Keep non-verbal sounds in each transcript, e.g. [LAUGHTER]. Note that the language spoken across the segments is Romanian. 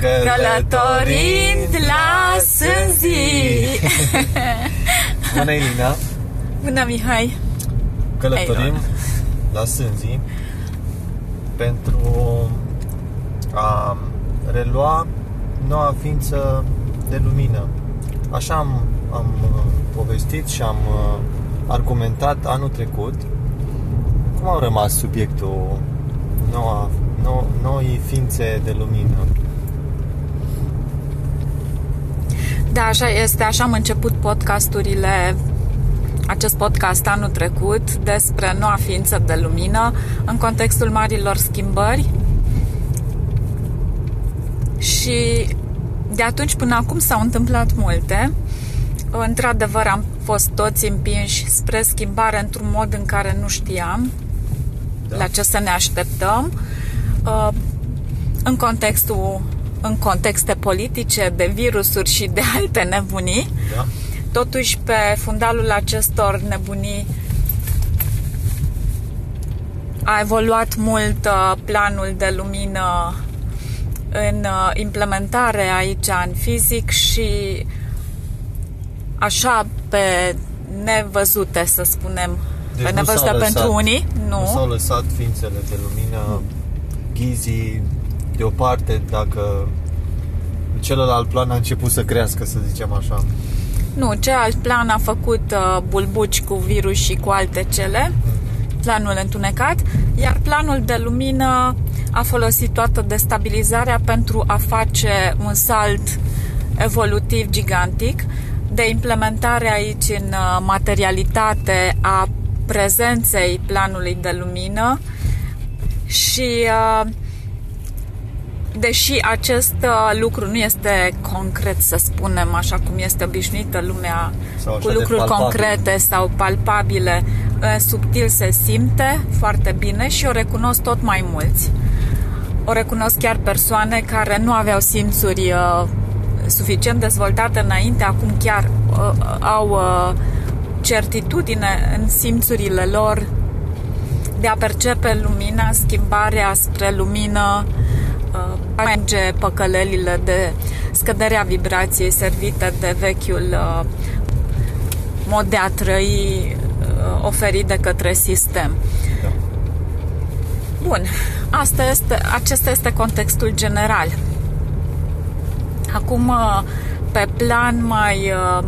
Călătorind la Sânzi [LAUGHS] Bună, Elina! Bună, Mihai! Călătorim Elona. la Sânzi pentru a relua noua ființă de lumină. Așa am, am uh, povestit și am uh, argumentat anul trecut. Cum a rămas subiectul noua, nou, noi ființe de lumină? Da, așa este, așa am început podcasturile acest podcast anul trecut despre noua ființă de lumină în contextul marilor schimbări și de atunci până acum s-au întâmplat multe. Într-adevăr am fost toți împinși spre schimbare într-un mod în care nu știam da. la ce să ne așteptăm uh, în contextul în contexte politice, de virusuri și de alte nebunii. Da. Totuși, pe fundalul acestor nebunii a evoluat mult uh, planul de lumină în uh, implementare aici în fizic și așa pe nevăzute, să spunem, Deci pe nu nevăzute s-au lăsat- pentru unii, Nu nu. s-au lăsat ființele de lumină ghizii deoparte dacă celălalt plan a început să crească, să zicem așa. Nu, celălalt plan a făcut uh, bulbuci cu virus și cu alte cele, planul întunecat, iar planul de lumină a folosit toată destabilizarea pentru a face un salt evolutiv gigantic. De implementare aici în uh, materialitate a prezenței planului de lumină. Și uh, deși acest uh, lucru nu este concret, să spunem, așa cum este obișnuită lumea Sau așa cu de lucruri palpabil. concrete sau palpabile, uh, subtil se simte foarte bine și o recunosc tot mai mulți. O recunosc chiar persoane care nu aveau simțuri uh, suficient dezvoltate înainte, acum chiar uh, au uh, certitudine în simțurile lor de a percepe lumina, schimbarea spre lumină, uh, merge păcălelile de scăderea vibrației servite de vechiul uh, mod de a trăi uh, oferit de către sistem. Da. Bun, asta este, acesta este contextul general. Acum, uh, pe plan mai uh,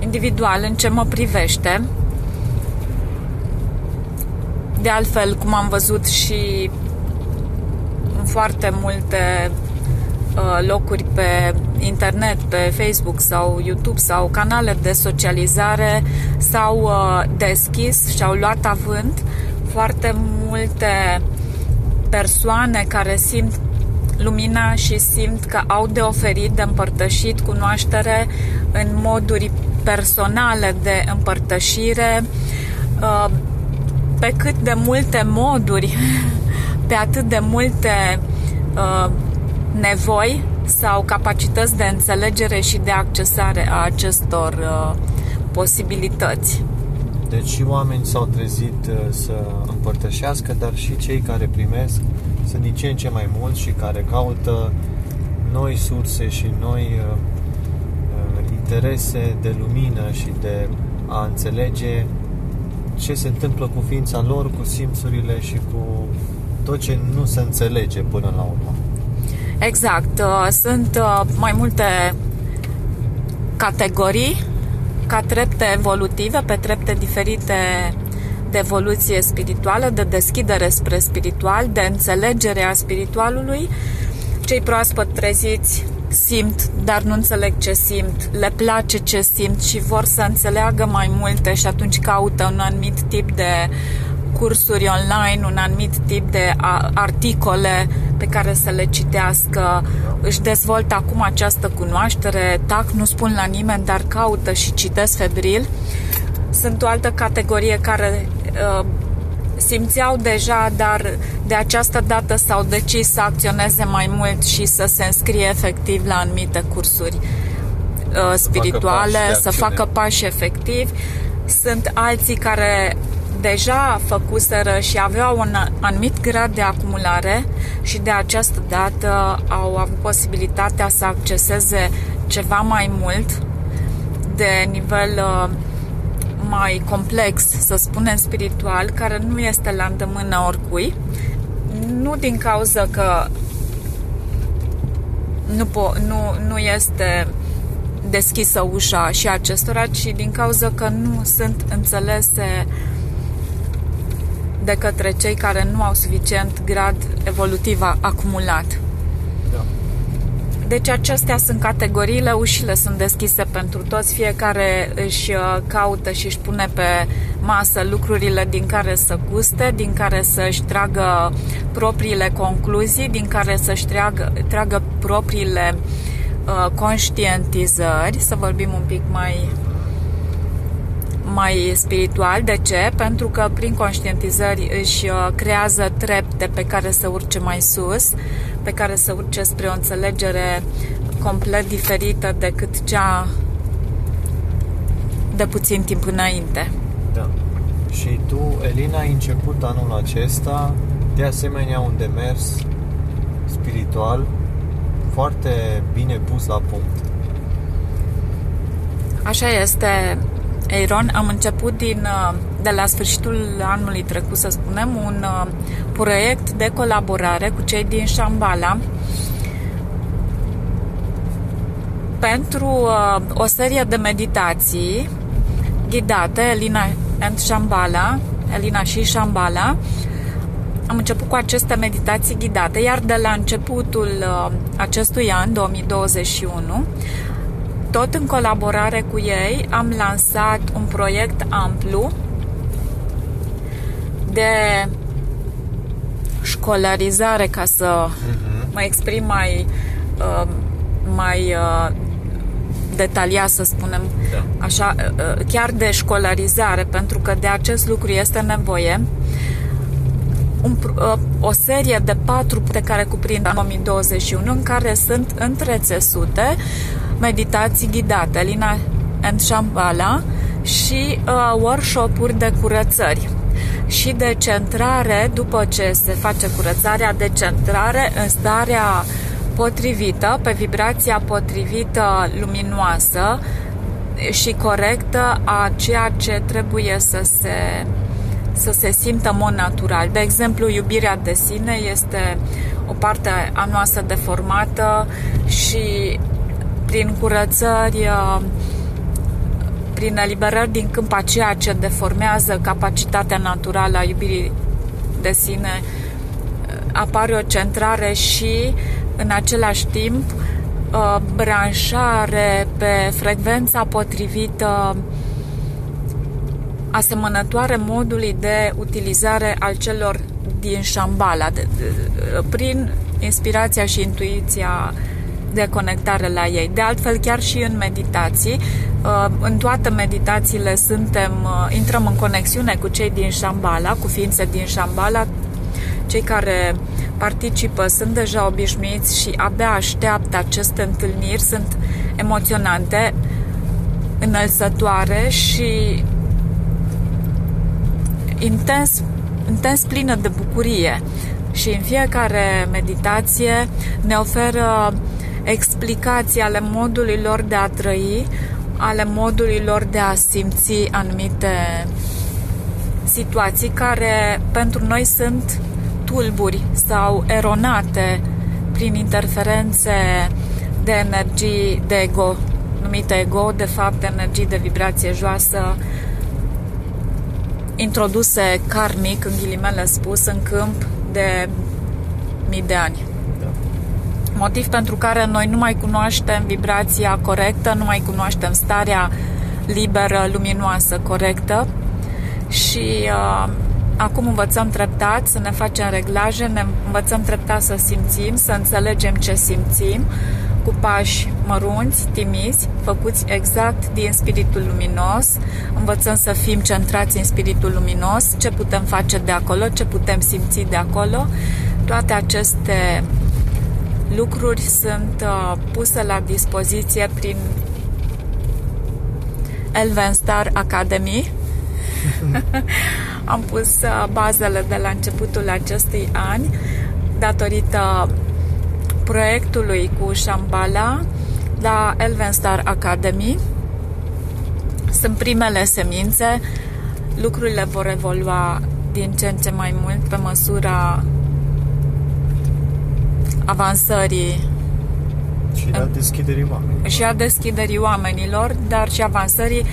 individual, în ce mă privește, de altfel, cum am văzut și în foarte multe uh, locuri pe internet, pe Facebook sau YouTube sau canale de socializare s-au uh, deschis și au luat avânt foarte multe persoane care simt lumina și simt că au de oferit, de împărtășit cunoaștere în moduri personale de împărtășire, uh, pe cât de multe moduri, [LAUGHS] pe atât de multe uh, nevoi sau capacități de înțelegere și de accesare a acestor uh, posibilități. Deci și oameni s-au trezit uh, să împărtășească, dar și cei care primesc sunt din ce în ce mai mulți și care caută noi surse și noi uh, uh, interese de lumină și de a înțelege ce se întâmplă cu ființa lor, cu simțurile și cu tot ce nu se înțelege până la urmă. Exact. uh, Sunt uh, mai multe categorii ca trepte evolutive, pe trepte diferite de evoluție spirituală, de deschidere spre spiritual, de înțelegere a spiritualului. Cei proaspăt treziți simt, dar nu înțeleg ce simt, le place ce simt și vor să înțeleagă mai multe și atunci caută un anumit tip de cursuri online, un anumit tip de a- articole pe care să le citească. Își dezvoltă acum această cunoaștere, tac, nu spun la nimeni, dar caută și citesc febril. Sunt o altă categorie care uh, simțeau deja, dar de această dată s-au decis să acționeze mai mult și să se înscrie efectiv la anumite cursuri uh, spirituale, pași de să acțiune. facă pași efectivi. Sunt alții care deja făcuseră și aveau un anumit grad de acumulare și de această dată au avut posibilitatea să acceseze ceva mai mult de nivel uh, mai complex, să spunem spiritual, care nu este la îndemână oricui. Nu din cauza că nu, po- nu, nu este deschisă ușa și acestora, ci din cauza că nu sunt înțelese de către cei care nu au suficient grad evolutiv acumulat. Da. Deci acestea sunt categoriile, ușile sunt deschise pentru toți, fiecare își uh, caută și își pune pe masă lucrurile din care să guste, din care să-și tragă propriile concluzii, din care să-și tragă, tragă propriile uh, conștientizări, să vorbim un pic mai mai spiritual. De ce? Pentru că prin conștientizări își uh, creează trepte pe care să urce mai sus, pe care să urce spre o înțelegere complet diferită decât cea de puțin timp înainte. Da. Și tu, Elina, ai început anul acesta de asemenea un demers spiritual foarte bine pus la punct. Așa este. Eiron, am început din, uh, de la sfârșitul anului trecut, să spunem, un uh, proiect de colaborare cu cei din Shambhala pentru uh, o serie de meditații ghidate, Elina and Shambhala, Elina și Shambhala. Am început cu aceste meditații ghidate, iar de la începutul acestui an, 2021, tot în colaborare cu ei, am lansat un proiect amplu de școlarizare, ca să uh-huh. mă exprim mai, uh, mai uh, detaliat, să spunem da. așa, uh, chiar de școlarizare, pentru că de acest lucru este nevoie. Un, uh, o serie de patru puncte care cuprind 2021 în care sunt întrețesute meditații ghidate, Lina and Shambhala și uh, workshop-uri de curățări și de centrare, după ce se face curățarea, de centrare în starea potrivită, pe vibrația potrivită luminoasă și corectă a ceea ce trebuie să se, să se simtă în mod natural. De exemplu, iubirea de sine este o parte a noastră deformată și prin curățări, uh, prin eliberări din câmp a ceea ce deformează capacitatea naturală a iubirii de sine, uh, apare o centrare și, în același timp, uh, branșare pe frecvența potrivită asemănătoare modului de utilizare al celor din Shambhala, de, de, prin inspirația și intuiția de conectare la ei. De altfel, chiar și în meditații, uh, în toate meditațiile suntem, uh, intrăm în conexiune cu cei din Shambhala, cu ființe din Shambhala, cei care participă sunt deja obișnuiți și abia așteaptă aceste întâlniri, sunt emoționante, înălțătoare și intens, intens plină de bucurie. Și în fiecare meditație ne oferă explicații ale modului lor de a trăi, ale modului lor de a simți anumite situații care pentru noi sunt tulburi sau eronate prin interferențe de energii de ego, numite ego, de fapt energii de vibrație joasă, introduse karmic, în ghilimele spus, în câmp de mii de ani motiv pentru care noi nu mai cunoaștem vibrația corectă, nu mai cunoaștem starea liberă, luminoasă, corectă și uh, acum învățăm treptat să ne facem reglaje, ne învățăm treptat să simțim, să înțelegem ce simțim cu pași mărunți, timizi, făcuți exact din spiritul luminos, învățăm să fim centrați în spiritul luminos, ce putem face de acolo, ce putem simți de acolo. Toate aceste lucruri sunt uh, puse la dispoziție prin Elven Star Academy [LAUGHS] am pus uh, bazele de la începutul acestui an datorită proiectului cu Shambhala la Elvenstar Academy. Sunt primele semințe, lucrurile vor evolua din ce în ce mai mult pe măsura avansării și a deschiderii oamenilor. Și a deschiderii oamenilor, dar și avansării,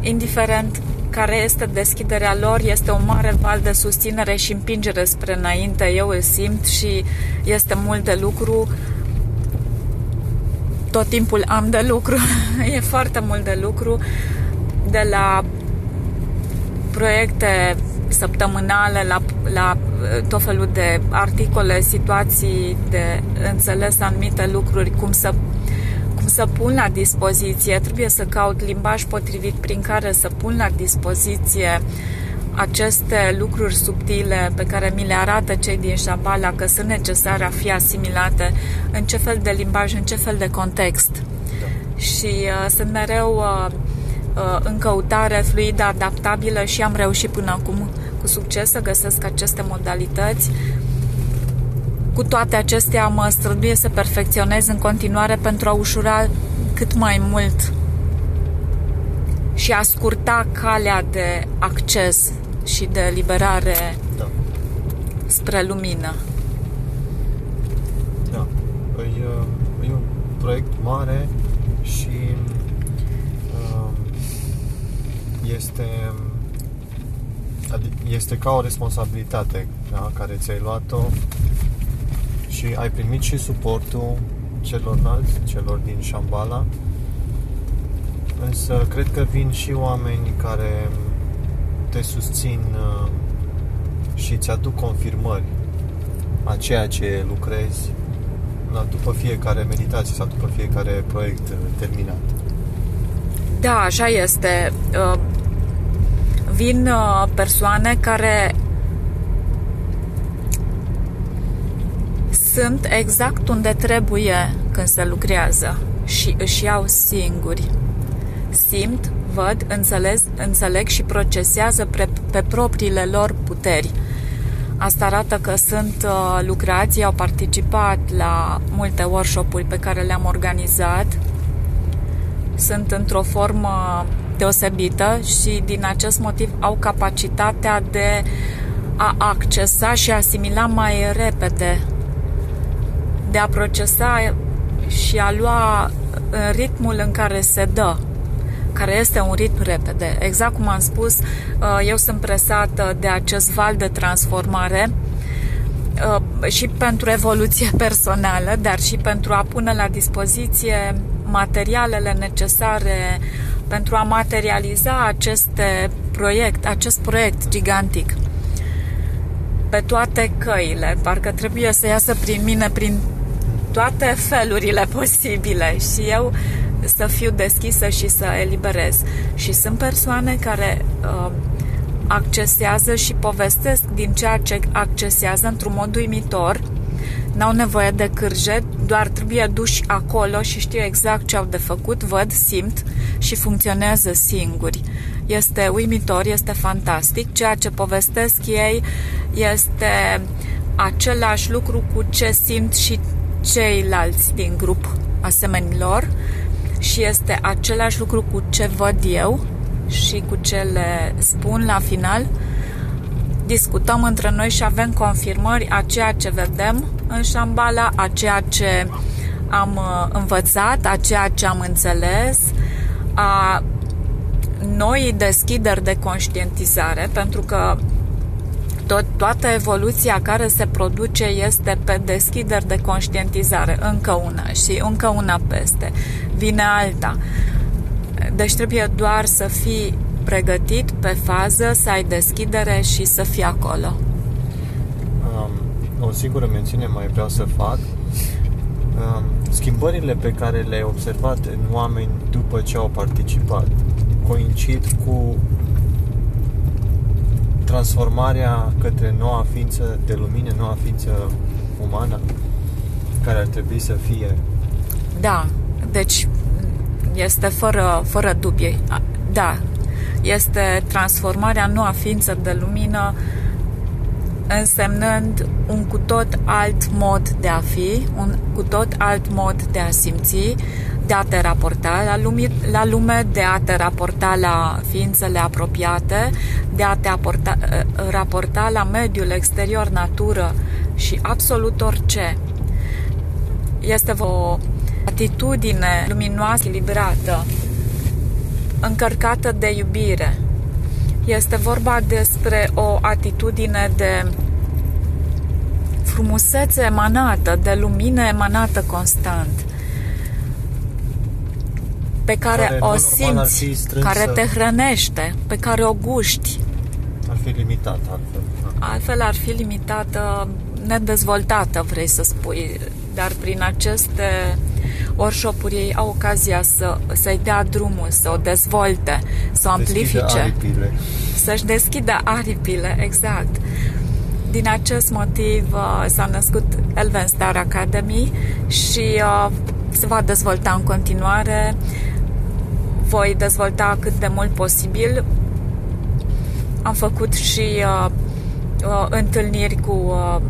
indiferent care este deschiderea lor, este un mare val de susținere și împingere spre înainte. Eu îl simt și este mult de lucru. Tot timpul am de lucru. [LAUGHS] e foarte mult de lucru. De la proiecte săptămânale la, la uh, tot felul de articole, situații de înțeles anumite lucruri, cum să cum să pun la dispoziție, trebuie să caut limbaj potrivit prin care să pun la dispoziție aceste lucruri subtile pe care mi le arată cei din Shabala că sunt necesare a fi asimilate în ce fel de limbaj, în ce fel de context. Da. Și uh, sunt mereu uh, uh, în căutare fluidă, adaptabilă și am reușit până acum cu succes să găsesc aceste modalități. Cu toate acestea mă străduie să perfecționez în continuare pentru a ușura cât mai mult și a scurta calea de acces și de liberare da. spre lumină. Da. Păi, e un proiect mare și uh, este este ca o responsabilitate da, care ți-ai luat-o și ai primit și suportul celorlalți, celor din Shambhala. Însă cred că vin și oameni care te susțin uh, și îți aduc confirmări a ceea ce lucrezi după fiecare meditație sau după fiecare proiect uh, terminat. Da, așa este. Uh, vin uh, persoane care sunt exact unde trebuie când se lucrează și își iau singuri. Simt, văd, înțeleg, înțeleg și procesează pe, pe propriile lor puteri. Asta arată că sunt uh, lucrați, au participat la multe workshop-uri pe care le-am organizat. Sunt într-o formă deosebită și din acest motiv au capacitatea de a accesa și asimila mai repede, de a procesa și a lua în ritmul în care se dă, care este un ritm repede. Exact cum am spus, uh, eu sunt presată de acest val de transformare uh, și pentru evoluție [LAUGHS] personală, dar și pentru a pune la dispoziție materialele necesare pentru a materializa aceste proiect, acest proiect gigantic pe toate căile. Parcă trebuie să iasă prin mine prin toate felurile [LAUGHS] posibile și eu să fiu deschisă și să eliberez. Și sunt persoane care uh, accesează și povestesc din ceea ce accesează într-un mod uimitor n-au nevoie de cârje, doar trebuie duși acolo și știu exact ce au de făcut, văd, simt și funcționează singuri. Este uimitor, este fantastic. Ceea ce povestesc ei este același lucru cu ce simt și ceilalți din grup asemenilor și este același lucru cu ce văd eu și cu ce le spun la final discutăm între noi și avem confirmări a ceea ce vedem în Shambhala, a ceea ce am uh, învățat, a ceea ce am înțeles, a noi deschideri de conștientizare, pentru că tot, toată evoluția care se produce este pe deschideri de conștientizare, încă una și încă una peste, vine alta. Deci trebuie doar să fii pregătit pe fază, să ai deschidere și să fii acolo. Um, o singură mențiune mai vreau să fac. Um, schimbările pe care le-ai observat în oameni după ce au participat coincid cu transformarea către noua ființă de lumină, noua ființă umană care ar trebui să fie. Da, deci este fără, fără dubie. Da, este transformarea nu a ființă de lumină însemnând un cu tot alt mod de a fi, un cu tot alt mod de a simți, de a te raporta la lume, la lume de a te raporta la ființele apropiate, de a te aporta, ă, raporta la mediul exterior, natură și absolut orice. Este o atitudine luminoasă, echilibrată, încărcată de iubire. Este vorba despre o atitudine de frumusețe emanată, de lumină emanată constant pe care, care o simți, care te hrănește, pe care o guști. Ar fi limitată altfel. Altfel ar fi limitată, nedezvoltată, vrei să spui. Dar prin aceste workshop-uri ei au ocazia să, să-i dea drumul, să o dezvolte, să o amplifice. Să-și deschidă aripile, exact. Din acest motiv uh, s-a născut Elven Star Academy și uh, se va dezvolta în continuare. Voi dezvolta cât de mult posibil. Am făcut și uh, uh, întâlniri cu uh,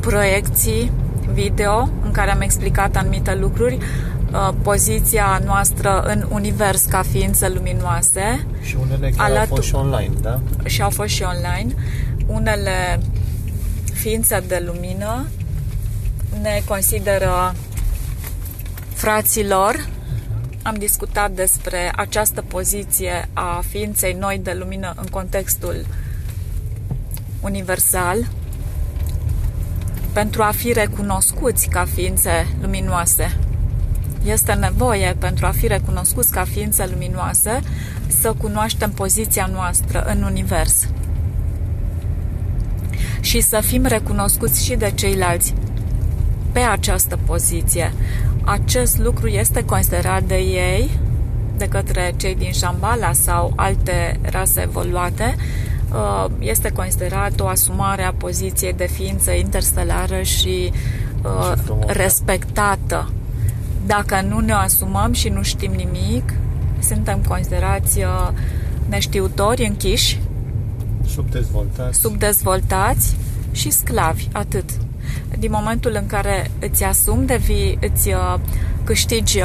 proiecții video în care am explicat anumite lucruri, uh, poziția noastră în univers ca ființe luminoase. Și unele chiar alături, au fost și online, da? Și au fost și online. Unele ființe de lumină ne consideră fraților. Am discutat despre această poziție a ființei noi de lumină în contextul universal pentru a fi recunoscuți ca ființe luminoase. Este nevoie pentru a fi recunoscuți ca ființe luminoase să cunoaștem poziția noastră în univers și să fim recunoscuți și de ceilalți pe această poziție. Acest lucru este considerat de ei, de către cei din Shambhala sau alte rase evoluate, Uh, este considerat o asumare a poziției de ființă interstelară și uh, respectată. Dacă nu ne asumăm și nu știm nimic, suntem considerați uh, neștiutori, închiși, subdezvoltați, subdezvoltați și sclavi, atât. Din momentul în care îți asumi, devii, îți câștigi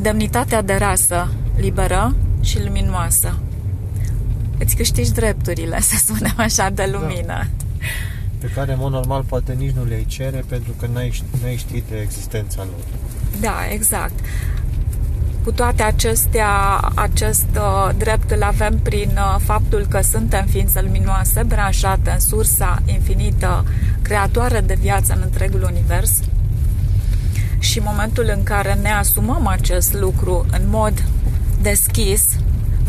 demnitatea de rasă liberă și luminoasă îți câștigi drepturile, [LAUGHS] să spunem așa, de da. lumină. Da. Pe care, în mod normal, poate nici nu le cere pentru că n-ai, n-ai ști de existența lor. Da, exact. Cu toate acestea, acest uh, drept îl avem prin uh, faptul că suntem ființe luminoase, branșate în sursa infinită, creatoare de viață în întregul univers. Și în momentul în care ne asumăm acest lucru în mod deschis,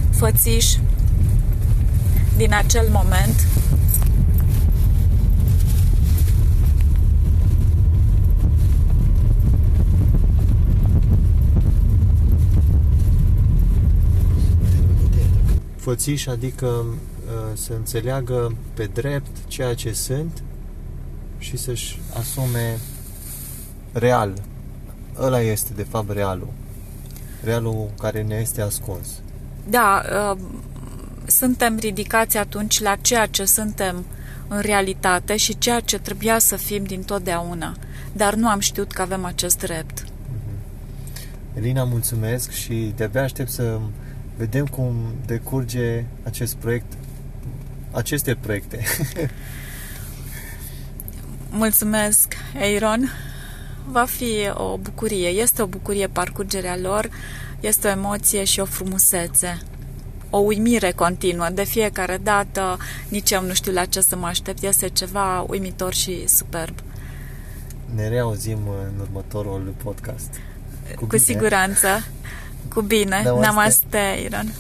fățiș, din acel moment fățiș, adică uh, să înțeleagă pe drept ceea ce sunt și să-și asume real. Ăla este, de fapt, realul. Realul care ne este ascuns. Da, uh, suntem ridicați atunci la ceea ce suntem în realitate și ceea ce trebuia să fim din totdeauna. Dar nu am știut că avem acest drept. Mhm. Elina, mulțumesc și de-abia aștept să vedem cum decurge acest proiect, aceste proiecte. [LAUGHS] mulțumesc, Aaron. Va fi o bucurie. Este o bucurie parcurgerea lor, este o emoție și o frumusețe o uimire continuă. De fiecare dată nici eu nu știu la ce să mă aștept. Este ceva uimitor și superb. Ne reauzim în următorul podcast. Cu, Cu siguranță. Cu bine. Namaste, Namaste Iron.